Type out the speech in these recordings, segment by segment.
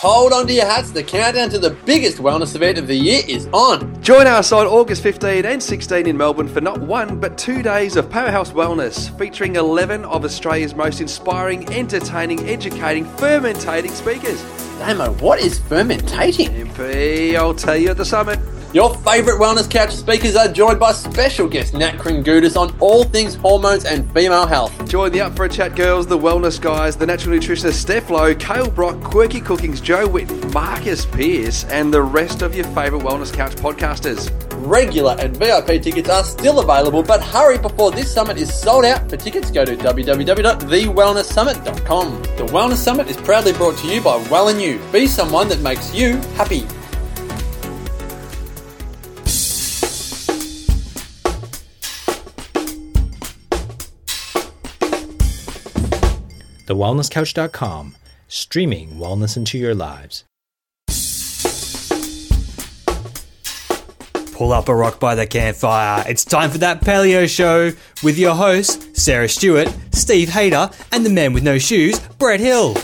hold on to your hats. The countdown to the biggest wellness event of the year is on. Join us on August 15 and 16 in Melbourne for not one but two days of Powerhouse Wellness, featuring 11 of Australia's most inspiring, entertaining, educating, fermentating speakers. Damo, what is fermentating? MP, I'll tell you at the summit. Your favourite wellness couch speakers are joined by special guest Nat Kringoudis on all things hormones and female health. Join the Up for a Chat girls, the wellness guys, the natural nutritionist Steph Lowe, Kale Brock, Quirky Cookings, Jo Whitton, Marcus Pierce, and the rest of your favourite wellness couch podcasters. Regular and VIP tickets are still available, but hurry before this summit is sold out. For tickets, go to www.thewellnesssummit.com. The Wellness Summit is proudly brought to you by Well and You. Be someone that makes you happy. TheWellnessCouch.com, streaming wellness into your lives. Pull up a rock by the campfire. It's time for that paleo show with your hosts, Sarah Stewart, Steve Hayter, and the man with no shoes, Brett Hill.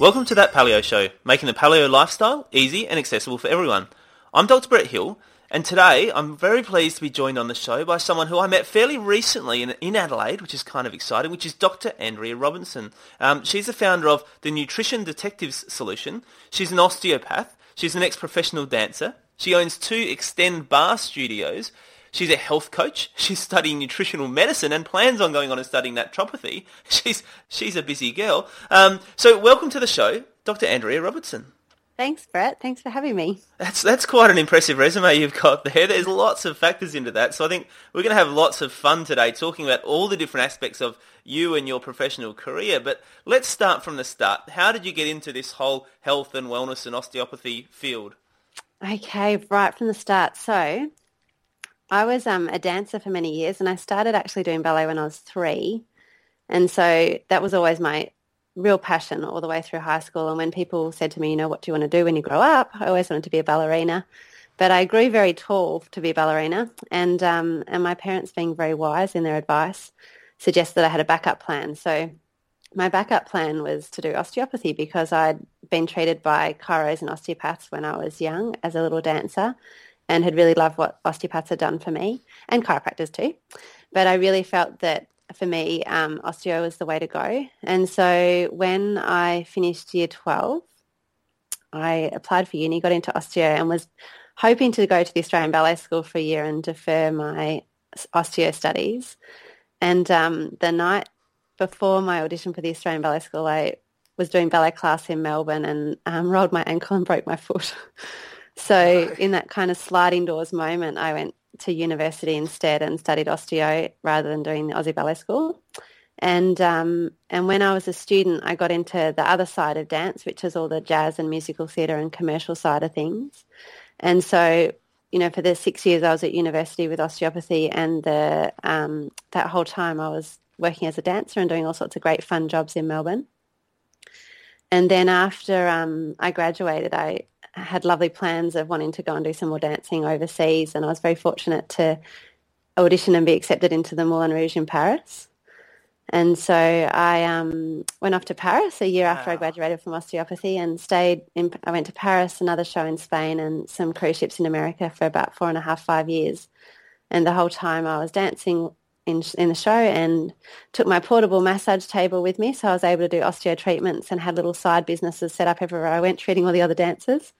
Welcome to That Paleo Show, making the paleo lifestyle easy and accessible for everyone. I'm Dr. Brett Hill, and today I'm very pleased to be joined on the show by someone who I met fairly recently in, in Adelaide, which is kind of exciting, which is Dr. Andrea Robinson. Um, she's the founder of the Nutrition Detectives Solution. She's an osteopath. She's an ex-professional dancer. She owns two Xtend Barre studios. She's a health coach. She's studying nutritional medicine and plans on going on and studying naturopathy. She's she's a busy girl. Um, so welcome to the show, Dr. Andrea Robertson. Thanks, Brett. Thanks for having me. That's that's quite an impressive resume you've got there. There's lots of factors into that. So I think we're going to have lots of fun today talking about all the different aspects of you and your professional career. But let's start from the start. How did you get into this whole health and wellness and osteopathy field? Okay, right from the start. So I was um, a dancer for many years and I started actually doing ballet when I was three. And so that was always my real passion all the way through high school. And when people said to me, you know, what do you want to do when you grow up? I always wanted to be a ballerina. But I grew very tall to be a ballerina. And, um, and my parents, being very wise in their advice, suggested I had a backup plan. So my backup plan was to do osteopathy because I'd been treated by chiros and osteopaths when I was young as a little dancer and had really loved what osteopaths had done for me and chiropractors too. But I really felt that for me, um, osteo was the way to go. And so when I finished year 12, I applied for uni, got into osteo and was hoping to go to the Australian Ballet School for a year and defer my osteo studies. And um, the night before my audition for the Australian Ballet School, I was doing ballet class in Melbourne and um, rolled my ankle and broke my foot. So in that kind of sliding doors moment, I went to university instead and studied osteo rather than doing the Aussie Ballet School. And um, and when I was a student, I got into the other side of dance, which is all the jazz and musical theatre and commercial side of things. And so, you know, for the six years I was at university with osteopathy, and the um, that whole time I was working as a dancer and doing all sorts of great fun jobs in Melbourne. And then after um, I graduated, I had lovely plans of wanting to go and do some more dancing overseas, and I was very fortunate to audition and be accepted into the Moulin Rouge in Paris. And so I um, went off to Paris a year wow. after I graduated from osteopathy and stayed in, I went to Paris, another show in Spain and some cruise ships in America for about four and a half, five years. And the whole time I was dancing in, in the show and took my portable massage table with me. So I was able to do osteo treatments and had little side businesses set up everywhere I went, treating all the other dancers.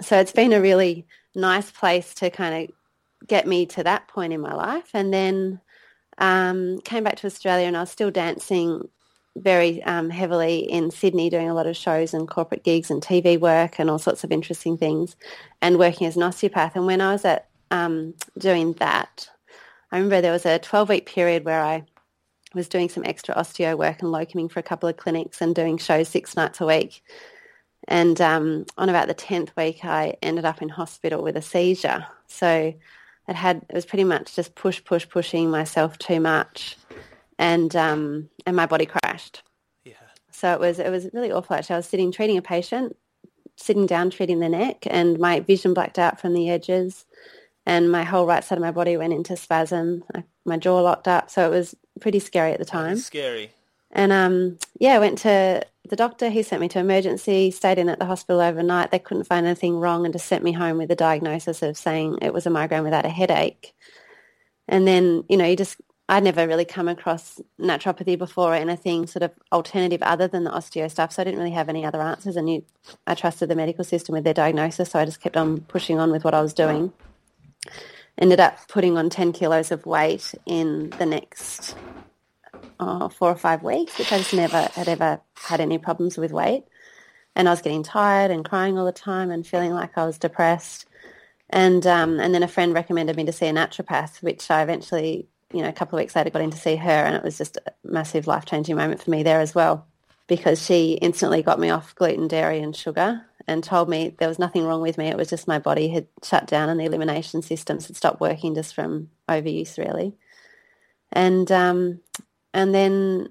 So it's been a really nice place to kind of get me to that point in my life. And then um, came back to Australia and I was still dancing very um, heavily in Sydney, doing a lot of shows and corporate gigs and TV work and all sorts of interesting things and working as an osteopath. And when I was at um, doing that, I remember there was a 12-week period where I was doing some extra osteo work and locuming for a couple of clinics and doing shows six nights a week. And um, on about the 10th week, I ended up in hospital with a seizure. So it had it was pretty much just push, push, pushing myself too much, and um, and my body crashed. Yeah. So it was it was really awful. Actually, I was sitting treating a patient, sitting down treating the neck, and my vision blacked out from the edges and my whole right side of my body went into spasm. I, my jaw locked up, so it was pretty scary at the time. Scary. And um, yeah, I went to the doctor. He sent me to emergency, stayed in at the hospital overnight. They couldn't find anything wrong and just sent me home with a diagnosis of saying it was a migraine without a headache. And then, you know, you just, I'd never really come across naturopathy before or anything sort of alternative other than the osteo stuff. So I didn't really have any other answers. And you, I trusted the medical system with their diagnosis. So I just kept on pushing on with what I was doing. Ended up putting on 10 kilos of weight in the next uh, four or five weeks, which I just never had ever had any problems with weight. And I was getting tired and crying all the time and feeling like I was depressed. And um, and then a friend recommended me to see a naturopath, which I eventually, you know, a couple of weeks later got in to see her, and it was just a massive life changing moment for me there as well, because she instantly got me off gluten, dairy, and sugar, and told me there was nothing wrong with me. It was just my body had shut down and the elimination systems had stopped working just from overuse, really. And um, and then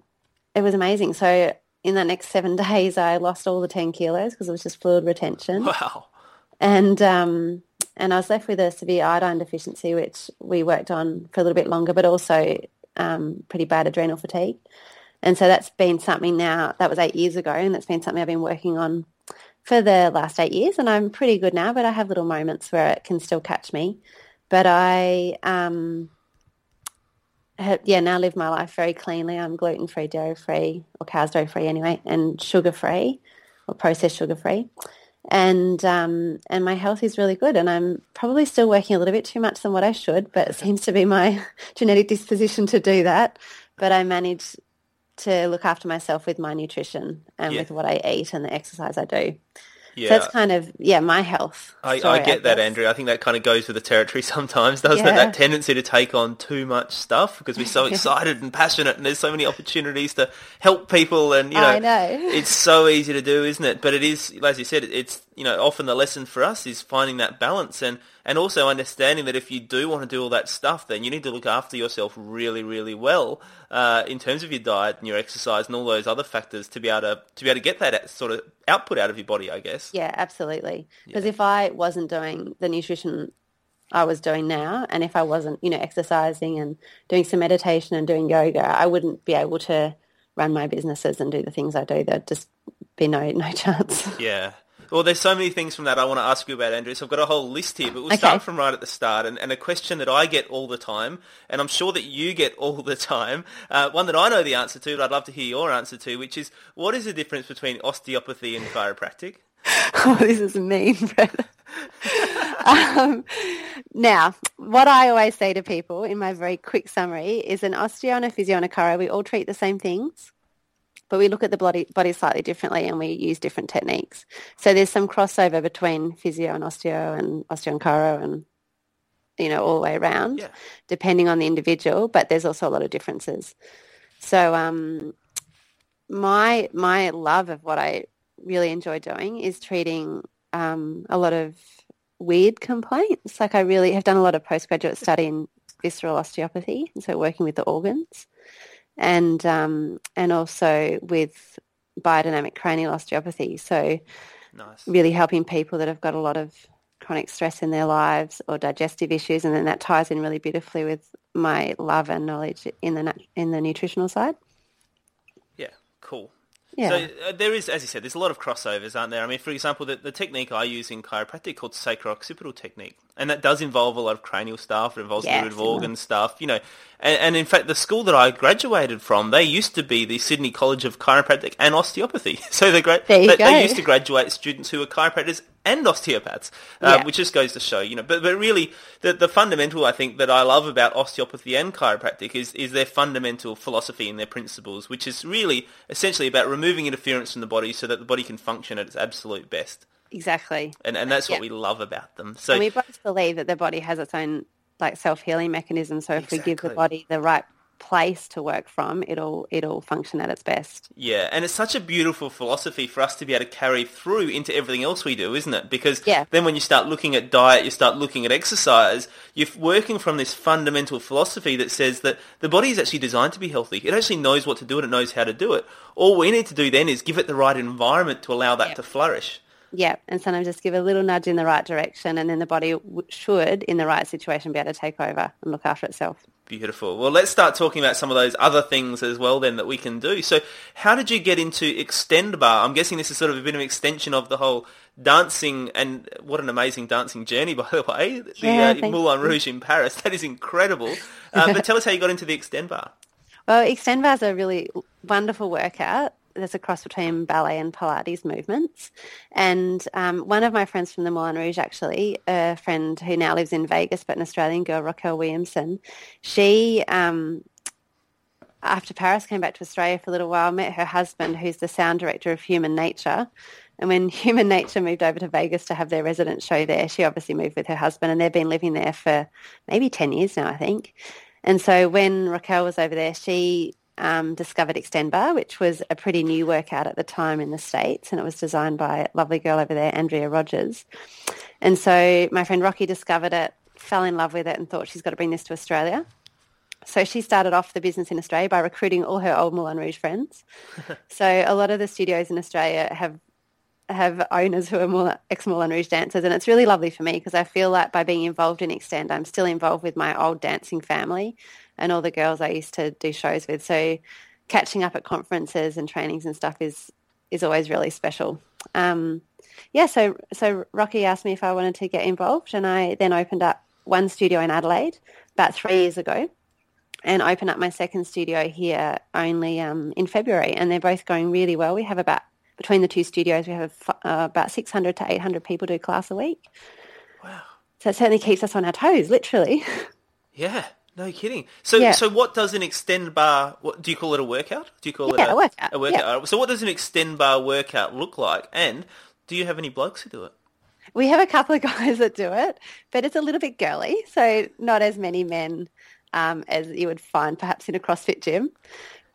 it was amazing. So in the next seven days, I lost all the 10 kilos because it was just fluid retention. Wow. And, um, and I was left with a severe iodine deficiency, which we worked on for a little bit longer, but also um, pretty bad adrenal fatigue. And so that's been something now, that was eight years ago, and that's been something I've been working on for the last eight years. And I'm pretty good now, but I have little moments where it can still catch me. But I, um, have, yeah, now live my life very cleanly. I'm gluten free, dairy free, or cow's dairy free anyway, and sugar free, or processed sugar free. And um, and my health is really good, and I'm probably still working a little bit too much than what I should, but it seems to be my genetic disposition to do that. But I manage to look after myself with my nutrition and Yeah. with what I eat and the exercise I do. Yeah. So that's kind of yeah my health. I, story, I get that, guess. Andrea. I think that kind of goes with the territory sometimes, doesn't it? That tendency to take on too much stuff because we're so excited and passionate, and there's so many opportunities to help people, and you know, I know. it's so easy to do, isn't it? But it is, as you said, it's you know, often the lesson for us is finding that balance and and also understanding that if you do want to do all that stuff, then you need to look after yourself really, really well uh, in terms of your diet and your exercise and all those other factors to be able to to be able to get that sort of output out of your body, I guess. Yeah, absolutely. Because if I wasn't doing the nutrition I was doing now, and if I wasn't, you know, exercising and doing some meditation and doing yoga, I wouldn't be able to run my businesses and do the things I do. There'd just be no no chance. Yeah. Well, there's so many things from that I want to ask you about, Andrea. So I've got a whole list here, but we'll Okay. start from right at the start. And, and a question that I get all the time, and I'm sure that you get all the time, uh, one that I know the answer to, but I'd love to hear your answer to, which is, what is the difference between osteopathy and chiropractic? oh, this is mean, brother. um, now, what I always say to people in my very quick summary is an osteo and a physio and a chiro, we all treat the same things, but we look at the body, body slightly differently and we use different techniques. So there's some crossover between physio and osteo and osteo and chiro and, you know, all the way around, Yeah. depending on the individual, but there's also a lot of differences. So um, my my love of what I really enjoy doing is treating um, a lot of weird complaints. Like I really have done a lot of postgraduate study in visceral osteopathy, and so working with the organs, and um, and also with biodynamic cranial osteopathy. So Nice. really helping people that have got a lot of chronic stress in their lives or digestive issues, and then that ties in really beautifully with my love and knowledge in the in the nutritional side. Yeah, cool. Yeah. So uh, there is, as you said, there's a lot of crossovers, aren't there? I mean, for example, the, the technique I use in chiropractic called sacro-occipital technique, and that does involve a lot of cranial stuff. It involves Yeah, a bit of organ stuff, you know. And, and in fact, the school that I graduated from, they used to be the Sydney College of Chiropractic and Osteopathy. So they, gra- There you they, they used to graduate students who were chiropractors and osteopaths, uh, Yeah. which just goes to show, you know. But but really, the the fundamental I think that I love about osteopathy and chiropractic is is their fundamental philosophy and their principles, which is really essentially about removing interference from the body so that the body can function at its absolute best. Exactly. And and that's what Yeah. we love about them. So and we both believe that the body has its own like self-healing mechanism. So if we give the body the right place to work from, it'll it'll function at its best. Yeah, and it's such a beautiful philosophy for us to be able to carry through into everything else we do, isn't it? Because Yeah. then when you start looking at diet, you start looking at exercise, you're working from this fundamental philosophy that says that the body is actually designed to be healthy. It actually knows what to do and it knows how to do it. All we need to do then is give it the right environment to allow that Yeah. to flourish. Yeah, and sometimes just give a little nudge in the right direction, and then the body w- should, in the right situation, be able to take over and look after itself. Beautiful. Well, let's start talking about some of those other things as well then that we can do. So how did you get into Xtend Barre? I'm guessing this is sort of a bit of an extension of the whole dancing and what an amazing dancing journey, by the way. The Yeah, uh, Moulin. Rouge in Paris. That is incredible. Uh, but tell us how you got into the Xtend Barre. Well, Xtend Barre is a really wonderful workout. There's a cross between ballet and Pilates movements. And um, one of my friends from the Moulin Rouge, actually, a friend who now lives in Vegas, but an Australian girl, Raquel Williamson, she, um, after Paris, came back to Australia for a little while, met her husband, who's the sound director of Human Nature. And when Human Nature moved over to Vegas to have their resident show there, she obviously moved with her husband, and they've been living there for maybe 10 years now, I think. And so when Raquel was over there, she um, discovered Xtend Barre, which was a pretty new workout at the time in the States, and it was designed by a lovely girl over there, Andrea Rogers. And so my friend Rocky discovered it, fell in love with it, and thought she's got to bring this to Australia. So she started off the business in Australia by recruiting all her old Moulin Rouge friends. so a lot of the studios in Australia have have owners who are Moulin, ex-Moulin Rouge dancers, and it's really lovely for me because I feel like by being involved in Xtend, I'm still involved with my old dancing family and all the girls I used to do shows with. So catching up at conferences and trainings and stuff is is always really special. Um, yeah, so so Rocky asked me if I wanted to get involved, and I then opened up one studio in Adelaide about three years ago, and opened up my second studio here only um, in February, and they're both going really well. We have about between the two studios, we have uh, about 600 to 800 people do class a week. Wow. So it certainly keeps us on our toes, literally. Yeah. No kidding. So, Yeah. so what does an Xtend Barre? What do you call it? A workout? Do you call Yeah, it a workout, A workout. So, what does an Xtend Barre workout look like? And do you have any blokes who do it? We have a couple of guys that do it, but it's a little bit girly, so not as many men um, as you would find perhaps in a CrossFit gym.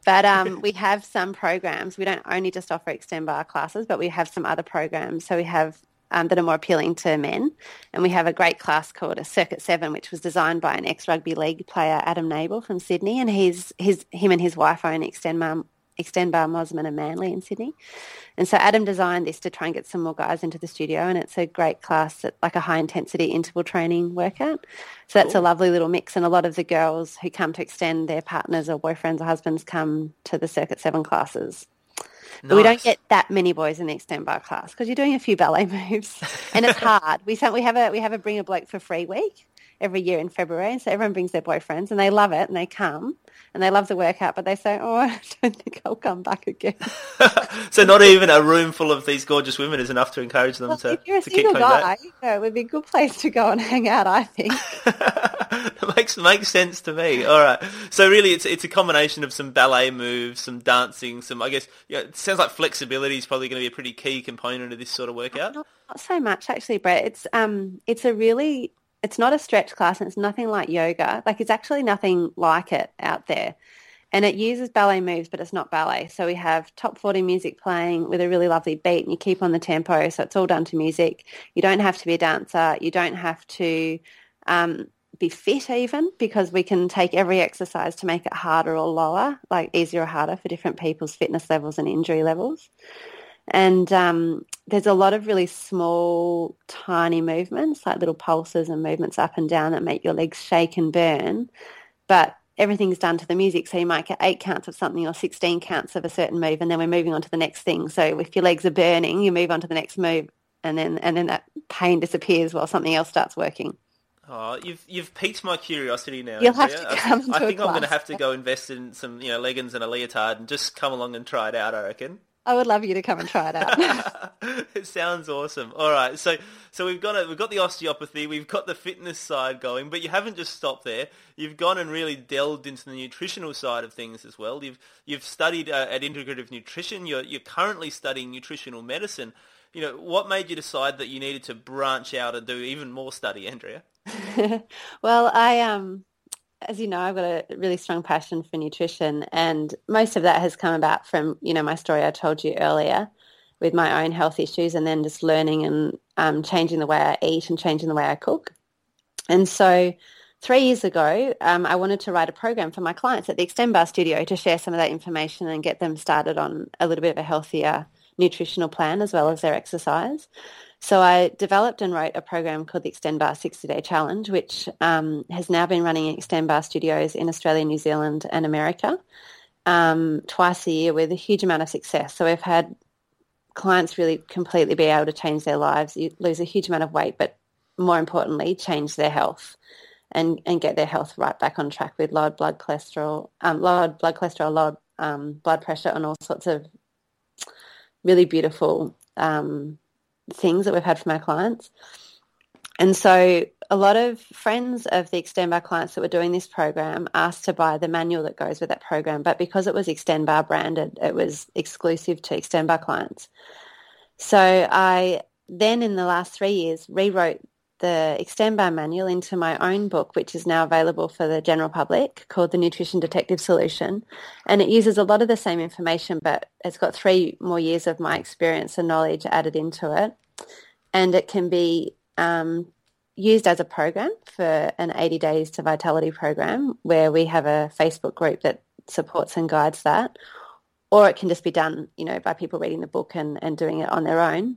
But um, we have some programs. We don't only just offer Xtend Barre classes, but we have some other programs. So we have um, that are more appealing to men, and we have a great class called a Circuit Seven, which was designed by an ex-rugby league player, Adam Nabel from Sydney, and he's his him and his wife own Xtend Barre, Xtend Barre Mosman and Manly in Sydney. And so Adam designed this to try and get some more guys into the studio, and it's a great class, at like a high intensity interval training workout. So that's a lovely little mix, and a lot of the girls who come to extend their partners or boyfriends or husbands come to the Circuit Seven classes. But we don't get that many boys in the Xtend Barre class because you're doing a few ballet moves, and it's hard. we we have a we have a bring a bloke for free week every year in February, and so everyone brings their boyfriends, and they love it, and they come, and they love the workout, but they say, "Oh, I don't think I'll come back again." So, not even a room full of these gorgeous women is enough to encourage them Well, to, if you're a to single guy, back. you know, it would be a good place to go and hang out. I think. It makes makes sense to me. All right. So really, it's it's a combination of some ballet moves, some dancing, some I guess. Yeah, it sounds like flexibility is probably going to be a pretty key component of this sort of workout. Not, not so much actually, Brett. It's um, it's a really, it's not a stretch class, and it's nothing like yoga. Like it's actually nothing like it out there, and it uses ballet moves, but it's not ballet. So we have top forty music playing with a really lovely beat, and you keep on the tempo. So it's all done to music. You don't have to be a dancer. You don't have to. Um, be fit even because we can take every exercise to make it harder or lower, like easier or harder for different people's fitness levels and injury levels. And um, there's a lot of really small, tiny movements, like little pulses and movements up and down that make your legs shake and burn. But everything's done to the music. So you might get eight counts of something or 16 counts of a certain move, and then we're moving on to the next thing. So if your legs are burning, you move on to the next move, and then and then that pain disappears while something else starts working. Oh, you've you've piqued my curiosity now. You'll have Andrea. to come I, I to a think I'm going to have to go invest in some you know leggings and a leotard and just come along and try it out. I reckon. I would love you to come and try it out. it sounds awesome. All right, so so we've got a, we've got the osteopathy, we've got the fitness side going, but you haven't just stopped there. You've gone and really delved into the nutritional side of things as well. You've you've studied uh, at Integrative Nutrition. You're you're currently studying nutritional medicine. You know, what made you decide that you needed to branch out and do even more study, Andrea? well, I um, as you know, I've got a really strong passion for nutrition, and most of that has come about from you know my story I told you earlier with my own health issues, and then just learning and um, changing the way I eat and changing the way I cook. And so, three years ago, um, I wanted to write a program for my clients at the Xtend Barre Studio to share some of that information and get them started on a little bit of a healthier nutritional plan as well as their exercise. So I developed and wrote a program called the Xtend Barre 60-Day Challenge, which um, has now been running in Xtend Barre studios in Australia, New Zealand and America um, twice a year with a huge amount of success. So we've had clients really completely be able to change their lives, you lose a huge amount of weight, but more importantly, change their health and, and get their health right back on track with lowered blood cholesterol, um, blood cholesterol, lowered um, blood pressure and all sorts of really beautiful um, things that we've had from our clients. And so a lot of friends of the Xtend Barre clients that were doing this program asked to buy the manual that goes with that program, but because it was Xtend Barre branded, it was exclusive to Xtend Barre clients. So I then in the last three years rewrote the Xtend Barre manual into my own book, which is now available for the general public, called The Nutrition Detective Solution. And it uses a lot of the same information, but it's got three more years of my experience and knowledge added into it. And it can be um, used as a program for an 80 Days to Vitality program, where we have a Facebook group that supports and guides that. Or it can just be done, you know, by people reading the book and, and doing it on their own.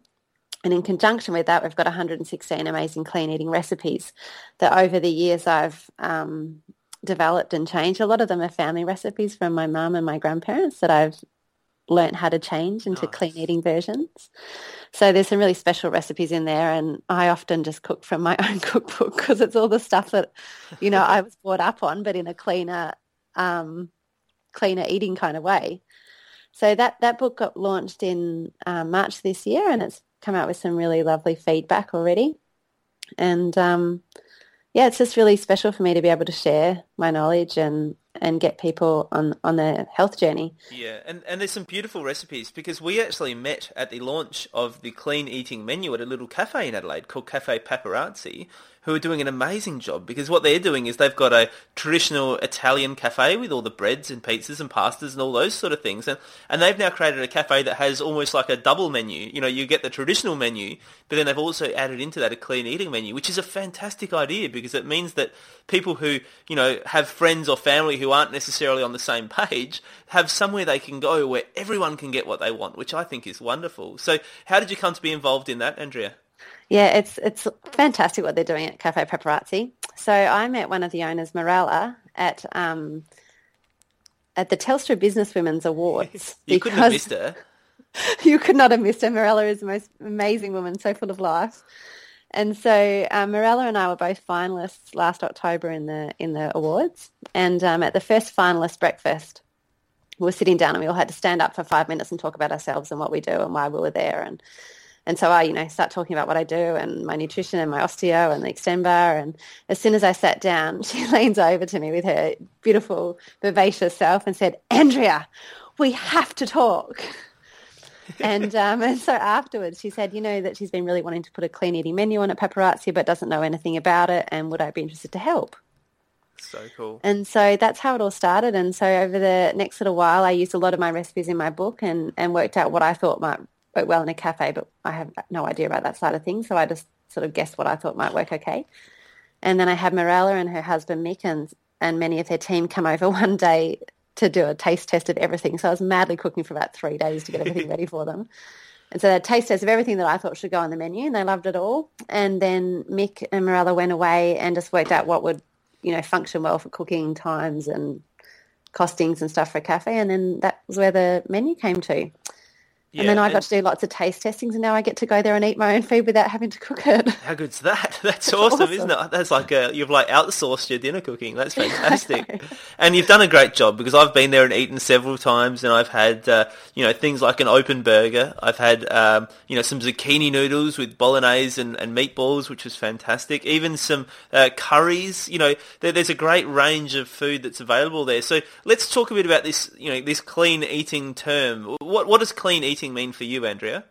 And in conjunction with that, we've got 116 amazing clean eating recipes that over the years I've um, developed and changed. A lot of them are family recipes from my mum and my grandparents that I've learned how to change into nice. clean eating versions. So there's some really special recipes in there and I often just cook from my own cookbook because it's all the stuff that, you know, I was brought up on, but in a cleaner, um, cleaner eating kind of way. So that, that book got launched in uh, March this year and it's come out with some really lovely feedback already. And um, yeah, it's just really special for me to be able to share my knowledge and and get people on on their health journey. Yeah, and and there's some beautiful recipes because we actually met at the launch of the clean eating menu at a little cafe in Adelaide called Cafe Paparazzi, who are doing an amazing job because what they're doing is they've got a traditional Italian cafe with all the breads and pizzas and pastas and all those sort of things. And, and they've now created a cafe that has almost like a double menu. You know, you get the traditional menu, but then they've also added into that a clean eating menu, which is a fantastic idea because it means that people who, you know, have friends or family who aren't necessarily on the same page have somewhere they can go where everyone can get what they want, which I think is wonderful. So how did you come to be involved in that, Andrea? Yeah, it's it's fantastic what they're doing at Cafe Paparazzi. So I met one of the owners, Mirella, at um, at the Telstra Business Women's Awards. you couldn't have missed her. you could not have missed her. Mirella is the most amazing woman, so full of life. And so um, Mirella and I were both finalists last October in the in the awards. And um, at the first finalist breakfast, we were sitting down and we all had to stand up for five minutes and talk about ourselves and what we do and why we were there. And and so I, you know, start talking about what I do and my nutrition and my osteo and the Xtend. And as soon as I sat down, she leans over to me with her beautiful, vivacious self and said, Andrea, we have to talk. and, um, and so afterwards she said, you know, that she's been really wanting to put a clean eating menu on at Paparazzi but doesn't know anything about it and would I be interested to help? So cool. And so that's how it all started. And so over the next little while, I used a lot of my recipes in my book and, and worked out what I thought might work well in a cafe, but I have no idea about that side of things. So I just sort of guessed what I thought might work okay. And then I had Mirella and her husband Mick and, and many of their team come over one day to do a taste test of everything. So I was madly cooking for about three days to get everything ready for them. And so they had taste test of everything that I thought should go on the menu and they loved it all. And then Mick and Mirella went away and just worked out what would, you know, function well for cooking times and costings and stuff for a cafe. And then that was where the menu came to. Yeah, and then I got to do lots of taste testings, and now I get to go there and eat my own food without having to cook it. How good's that? That's awesome, awesome, isn't it? That's like a, you've like outsourced your dinner cooking. That's fantastic, and you've done a great job because I've been there and eaten several times, and I've had uh, you know things like an open burger. I've had um, you know some zucchini noodles with bolognese and, and meatballs, which was fantastic. Even some uh, curries. You know, there, there's a great range of food that's available there. So let's talk a bit about this. You know, this clean eating term. What what does clean eating eating mean for you, Andrea?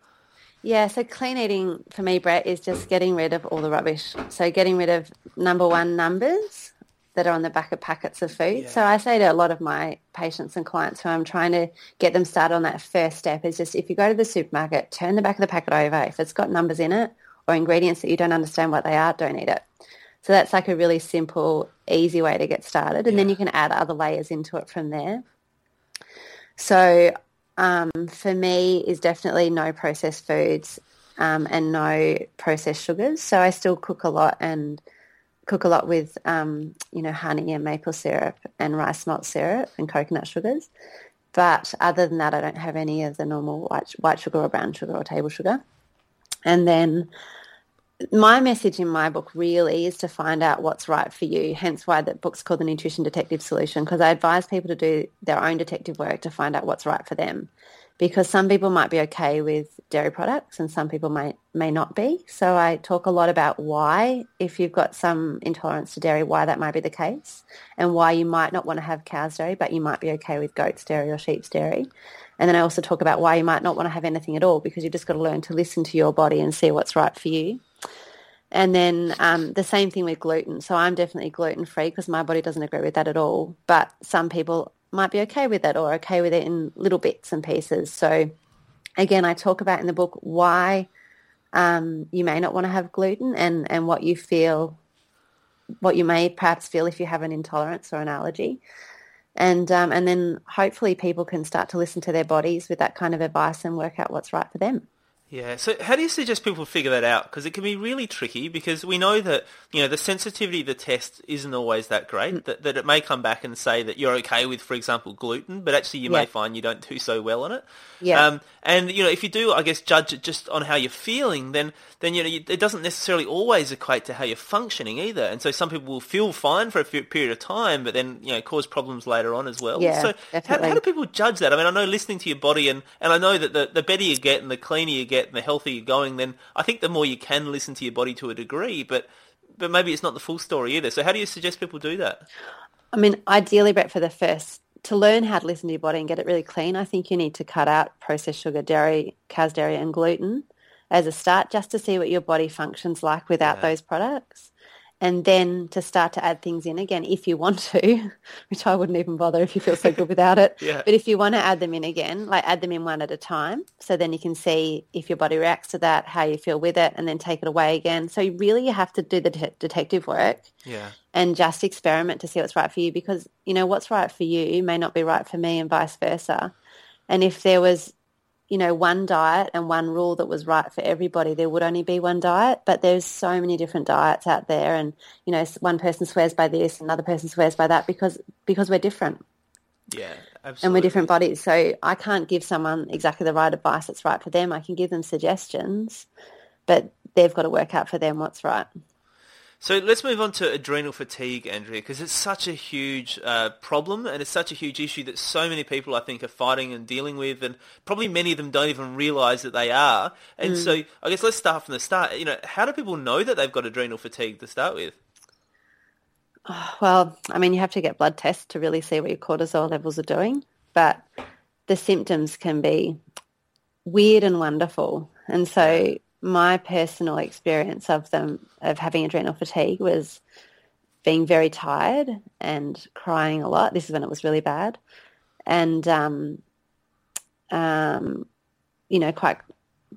Yeah, so clean eating for me, Brett, is just getting rid of all the rubbish. So getting rid of number one numbers that are on the back of packets of food. Yeah. So I say to a lot of my patients and clients who I'm trying to get them started on that first step is just if you go to the supermarket, turn the back of the packet over. If it's got numbers in it or ingredients that you don't understand what they are, don't eat it. So that's like a really simple, easy way to get started. And yeah. then you can add other layers into it from there. So um, for me is definitely no processed foods um, and no processed sugars. So I still cook a lot and cook a lot with, um, you know, honey and maple syrup and rice malt syrup and coconut sugars. But other than that, I don't have any of the normal white, white sugar or brown sugar or table sugar. And then my message in my book really is to find out what's right for you. Hence why that book's called The Nutrition Detective Solution because I advise people to do their own detective work to find out what's right for them. Because some people might be okay with dairy products and some people may, may not be. So I talk a lot about why, if you've got some intolerance to dairy, why that might be the case and why you might not want to have cow's dairy, but you might be okay with goat's dairy or sheep's dairy. And then I also talk about why you might not want to have anything at all because you've just got to learn to listen to your body and see what's right for you. And then um, the same thing with gluten. So I'm definitely gluten free because my body doesn't agree with that at all. But some people might be okay with it or okay with it in little bits and pieces. So again, I talk about in the book why um, you may not want to have gluten and, and what you feel, what you may perhaps feel if you have an intolerance or an allergy. And, um, and then hopefully people can start to listen to their bodies with that kind of advice and work out what's right for them. Yeah. So how do you suggest people figure that out? Because it can be really tricky because we know that, you know, the sensitivity of the test isn't always that great, mm. that, that it may come back and say that you're okay with, for example, gluten, but actually you yeah. may find you don't do so well on it. Yeah. Um, and, you know, if you do, I guess, judge it just on how you're feeling, then, then you know, it doesn't necessarily always equate to how you're functioning either. And so some people will feel fine for a period of time, but then, you know, cause problems later on as well. Yeah, so how, how, do people judge that? I mean, I know listening to your body and, and I know that the, the better you get and the cleaner you get and the healthier you're going, then I think the more you can listen to your body to a degree, but, but maybe it's not the full story either. So how do you suggest people do that? I mean, ideally, Brett, for the first to learn how to listen to your body and get it really clean, I think you need to cut out processed sugar, dairy, cow's dairy, and gluten as a start, just to see what your body functions like without yeah. those products and then to start to add things in again if you want to, which I wouldn't even bother if you feel so good without it. yeah. But if you want to add them in again, like add them in one at a time, so then you can see if your body reacts to that, how you feel with it, and then take it away again. So really, you have to do the de- detective work. Yeah. And just experiment to see what's right for you because you know what's right for you may not be right for me, and vice versa. And if there was you know, one diet and one rule that was right for everybody. There would only be one diet, but there's so many different diets out there, and you know, one person swears by this, another person swears by that because because we're different. Yeah, absolutely. And we're different bodies, so I can't give someone exactly the right advice that's right for them. I can give them suggestions, but they've got to work out for them what's right. So let's move on to adrenal fatigue, Andrea, because it's such a huge uh, problem and it's such a huge issue that so many people, I think, are fighting and dealing with, and probably many of them don't even realise that they are. And mm. so I guess let's start from the start. You know, how do people know that they've got adrenal fatigue to start with? Well, I mean, you have to get blood tests to really see what your cortisol levels are doing, but the symptoms can be weird and wonderful. And so my personal experience of them of having adrenal fatigue was being very tired and crying a lot. This is when it was really bad, and um, um, you know, quite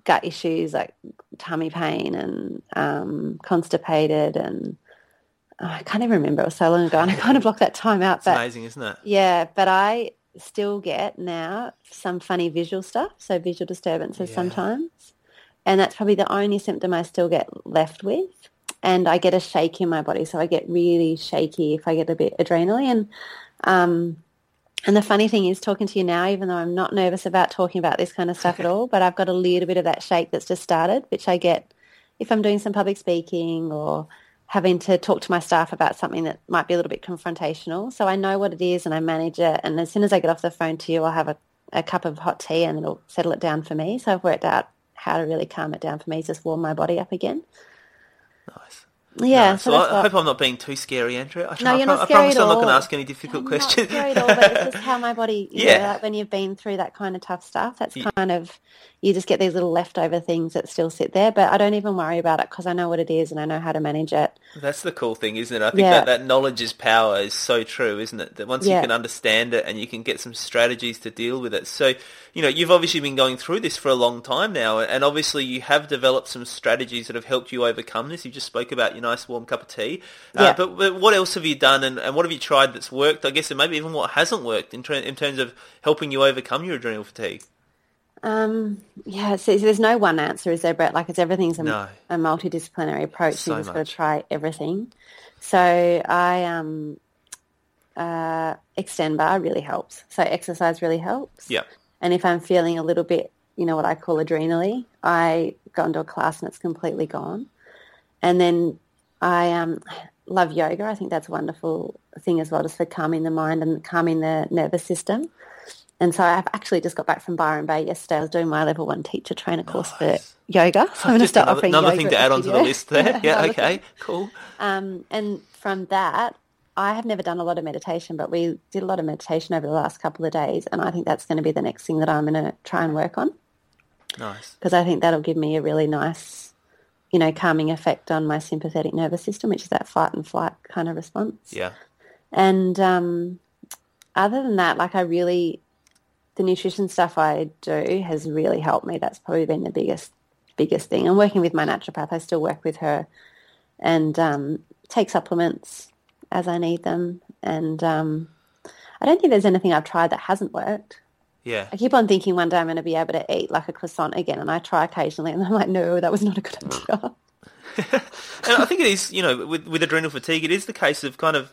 gut issues like tummy pain and um, constipated and oh, I can't even remember. It was so long ago, and I kind of blocked that time out. It's but, amazing, isn't it? Yeah, but I still get now some funny visual stuff, so visual disturbances yeah. sometimes and that's probably the only symptom I still get left with. And I get a shake in my body, so I get really shaky if I get a bit adrenally. And um, and the funny thing is, talking to you now, even though I'm not nervous about talking about this kind of stuff at all, but I've got a little bit of that shake that's just started, which I get if I'm doing some public speaking or having to talk to my staff about something that might be a little bit confrontational. So I know what it is and I manage it. And as soon as I get off the phone to you, I'll have a, a cup of hot tea and it'll settle it down for me. So I've worked out how to really calm it down for me is just warm my body up again. Nice. Yeah. No, so, so I, I, hope I'm not being too scary, Andrea. I, no, I, you're not I scary promise at I'm not going to ask any difficult I'm questions. Not scary at all, but it's just how my body. yeah. Know, like when you've been through that kind of tough stuff, that's yeah. kind of you just get these little leftover things that still sit there. But I don't even worry about it because I know what it is and I know how to manage it. That's the cool thing, isn't it? I think yeah. that, that knowledge is power is so true, isn't it? That once yeah. you can understand it and you can get some strategies to deal with it. So, you know, you've obviously been going through this for a long time now, and obviously you have developed some strategies that have helped you overcome this. You just spoke about, you nice warm cup of tea. Uh, Yeah. but, but what else have you done, and, and what have you tried that's worked? I guess, and maybe even what hasn't worked in, ter- in terms of helping you overcome your adrenal fatigue. Um, yeah, so, so there's no one answer, is there, Brett? Like it's everything's a, No. a multidisciplinary approach. So you just got to try everything. So I um, uh, Xtend Barre really helps. So exercise really helps. Yeah. And if I'm feeling a little bit, you know, what I call adrenally, I go into a class and it's completely gone. And then I um, love yoga. I think that's a wonderful thing as well, just for calming the mind and calming the nervous system. And so I've actually just got back from Byron Bay yesterday. I was doing my level one teacher trainer course for yoga. So I'm going to start another, offering another yoga thing to add onto the list there. Yeah, okay, cool. Um, and from that, I have never done a lot of meditation, but we did a lot of meditation over the last couple of days. And I think that's going to be the next thing that I'm going to try and work on Nice. because I think that'll give me a really nice, you know, calming effect on my sympathetic nervous system, which is that fight and flight kind of response. Yeah. And um, other than that, like I really, the nutrition stuff I do has really helped me. That's probably been the biggest, biggest thing. I'm working with my naturopath. I still work with her and um, take supplements as I need them. And um, I don't think there's anything I've tried that hasn't worked. Yeah. I keep on thinking one day I'm going to be able to eat like a croissant again, and I try occasionally, and I'm like, no, that was not a good mm. idea. And I think it is, you know, with, with adrenal fatigue, it is the case of kind of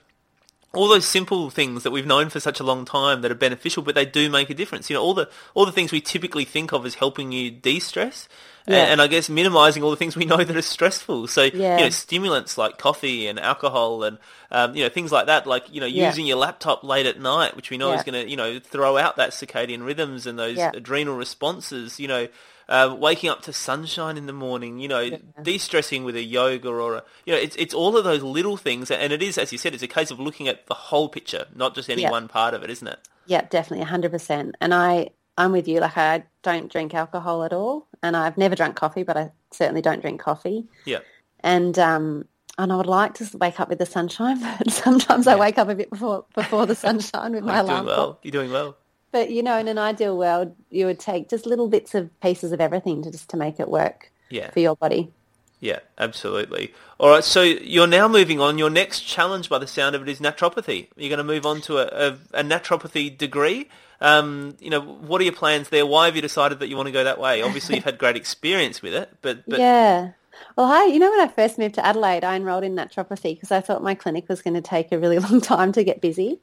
all those simple things that we've known for such a long time that are beneficial, but they do make a difference. You know, all the all the things we typically think of as helping you de-stress, Yeah. and, I guess minimising all the things we know that are stressful. So, Yeah. you know, stimulants like coffee and alcohol and um, you know things like that, like you know, Yeah. using your laptop late at night, which we know is going to you know throw out that circadian rhythms and those adrenal responses. You know. Uh, waking up to sunshine in the morning, you know, de-stressing with a yoga or a, you know, it's it's all of those little things, and it is, as you said, it's a case of looking at the whole picture, not just any Yeah. one part of it, isn't it? Yeah, definitely, hundred percent. And I, I'm with you. Like I don't drink alcohol at all, and I've never drunk coffee, but I certainly don't drink coffee. Yeah, And um, and I would like to wake up with the sunshine, but sometimes I wake up a bit before before the sunshine with my you're doing alarm well. You're doing well. But you know, in an ideal world, you would take just little bits of pieces of everything to just to make it work Yeah, for your body. yeah, absolutely. All right, so you're now moving on. Your next challenge, by the sound of it, is naturopathy. You're going to move on to a, a, a naturopathy degree. Um, you know, what are your plans there? Why have you decided that you want to go that way? Obviously, you've had great experience with it, but but yeah. Well, hi. you know, when I first moved to Adelaide, I enrolled in naturopathy because I thought my clinic was going to take a really long time to get busy,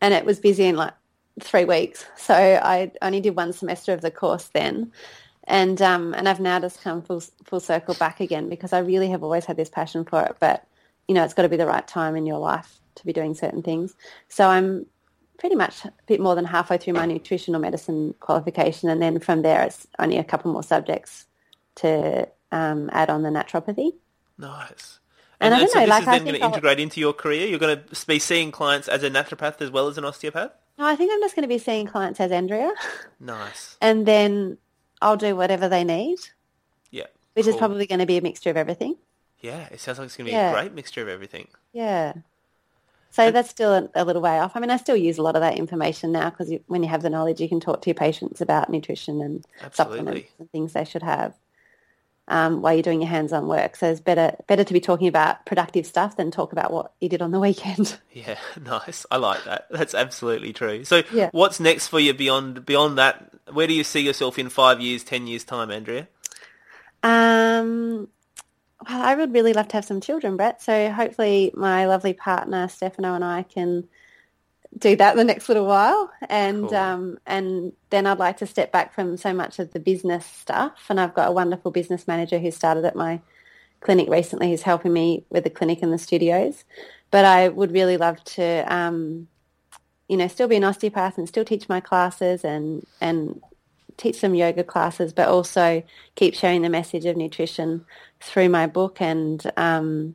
and it was busy in like three weeks. So I only did one semester of the course then, and um, and I've now just come full full circle back again because I really have always had this passion for it, but you know, it's got to be the right time in your life to be doing certain things. So I'm pretty much a bit more than halfway through my nutritional medicine qualification, and then from there it's only a couple more subjects to um, add on the naturopathy. nice. And I don't so know, this like, is then going to integrate into your career. You're going to be seeing clients as a naturopath as well as an osteopath. No, I think I'm just going to be seeing clients as Andrea, Nice. and then I'll do whatever they need, Yeah. which is probably going to be a mixture of everything. Yeah, it sounds like it's going to be Yeah. a great mixture of everything. Yeah. So that's still a, a little way off. I mean, I still use a lot of that information now because when you have the knowledge, you can talk to your patients about nutrition and Absolutely. supplements and things they should have um, while you're doing your hands-on work. So it's better better to be talking about productive stuff than talk about what you did on the weekend. Yeah, nice. I like that. That's absolutely true. So, Yeah. what's next for you beyond beyond that? Where do you see yourself in five years, ten years time, Andrea? Um, well, I would really love to have some children, Brett. So hopefully my lovely partner Stefano and I can do that the next little while, and Cool. um, and then I'd like to step back from so much of the business stuff. And I've got a wonderful business manager who started at my clinic recently, who's helping me with the clinic and the studios. But I would really love to, um, you know, still be an osteopath and still teach my classes and and teach some yoga classes, but also keep sharing the message of nutrition through my book. And um,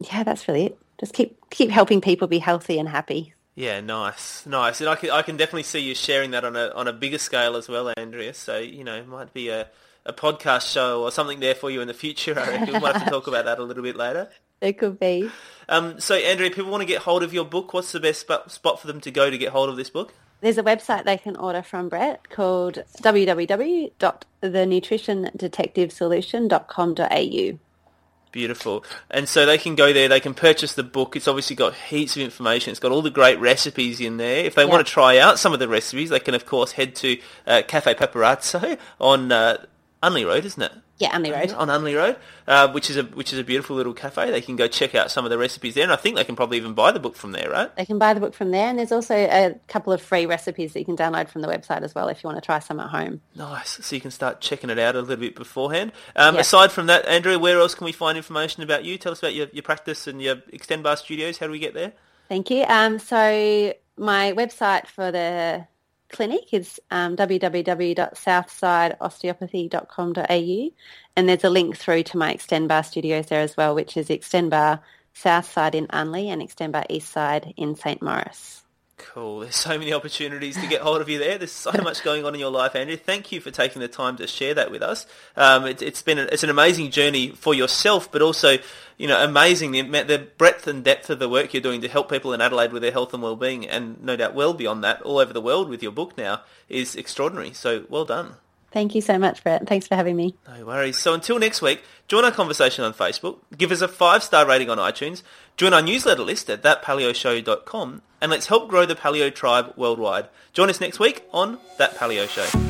yeah, that's really it. Just keep keep helping people be healthy and happy. Yeah, nice, nice. And I can I can definitely see you sharing that on a on a bigger scale as well, Andrea. So you know, it might be a a podcast show or something there for you in the future. I reckon we might have to talk about that a little bit later. It could be. Um, so, Andrea, people want to get hold of your book. What's the best spot, spot for them to go to get hold of this book? There's a website they can order from Brett called www.thenutritiondetectivesolution.com.au. Beautiful. And so they can go there, they can purchase the book. It's obviously got heaps of information. It's got all the great recipes in there. If they Yeah. want to try out some of the recipes, they can, of course, head to uh, Cafe Paparazzi on uh, Unley Road, isn't it? Yeah, Unley Road. On Unley Road, uh, which is a which is a beautiful little cafe. They can go check out some of the recipes there, and I think they can probably even buy the book from there, right? They can buy the book from there, and there's also a couple of free recipes that you can download from the website as well if you want to try some at home. Nice. So you can start checking it out a little bit beforehand. Um, Yeah. Aside from that, Andrea, where else can we find information about you? Tell us about your, your practice and your Xtend Barre Studios. How do we get there? Thank you. Um, so my website for the clinic is um, www.southsideosteopathy.com.au and there's a link through to my Xtend Barre studios there as well, which is Xtend Barre South Side in Unley and Xtend Barre East Side in St. Morris. Cool. There's so many opportunities to get hold of you there. There's so much going on in your life, Andrea. Thank you for taking the time to share that with us. Um, it, it's been a, it's an amazing journey for yourself, but also you know amazing the, the breadth and depth of the work you're doing to help people in Adelaide with their health and well-being, and no doubt well beyond that, all over the world with your book now is extraordinary. So well done. Thank you so much, Brett. Thanks for having me. No worries. So until next week, join our conversation on Facebook, give us a five-star rating on iTunes, join our newsletter list at thatpaleoshow.com, and let's help grow the paleo tribe worldwide. Join us next week on That Paleo Show.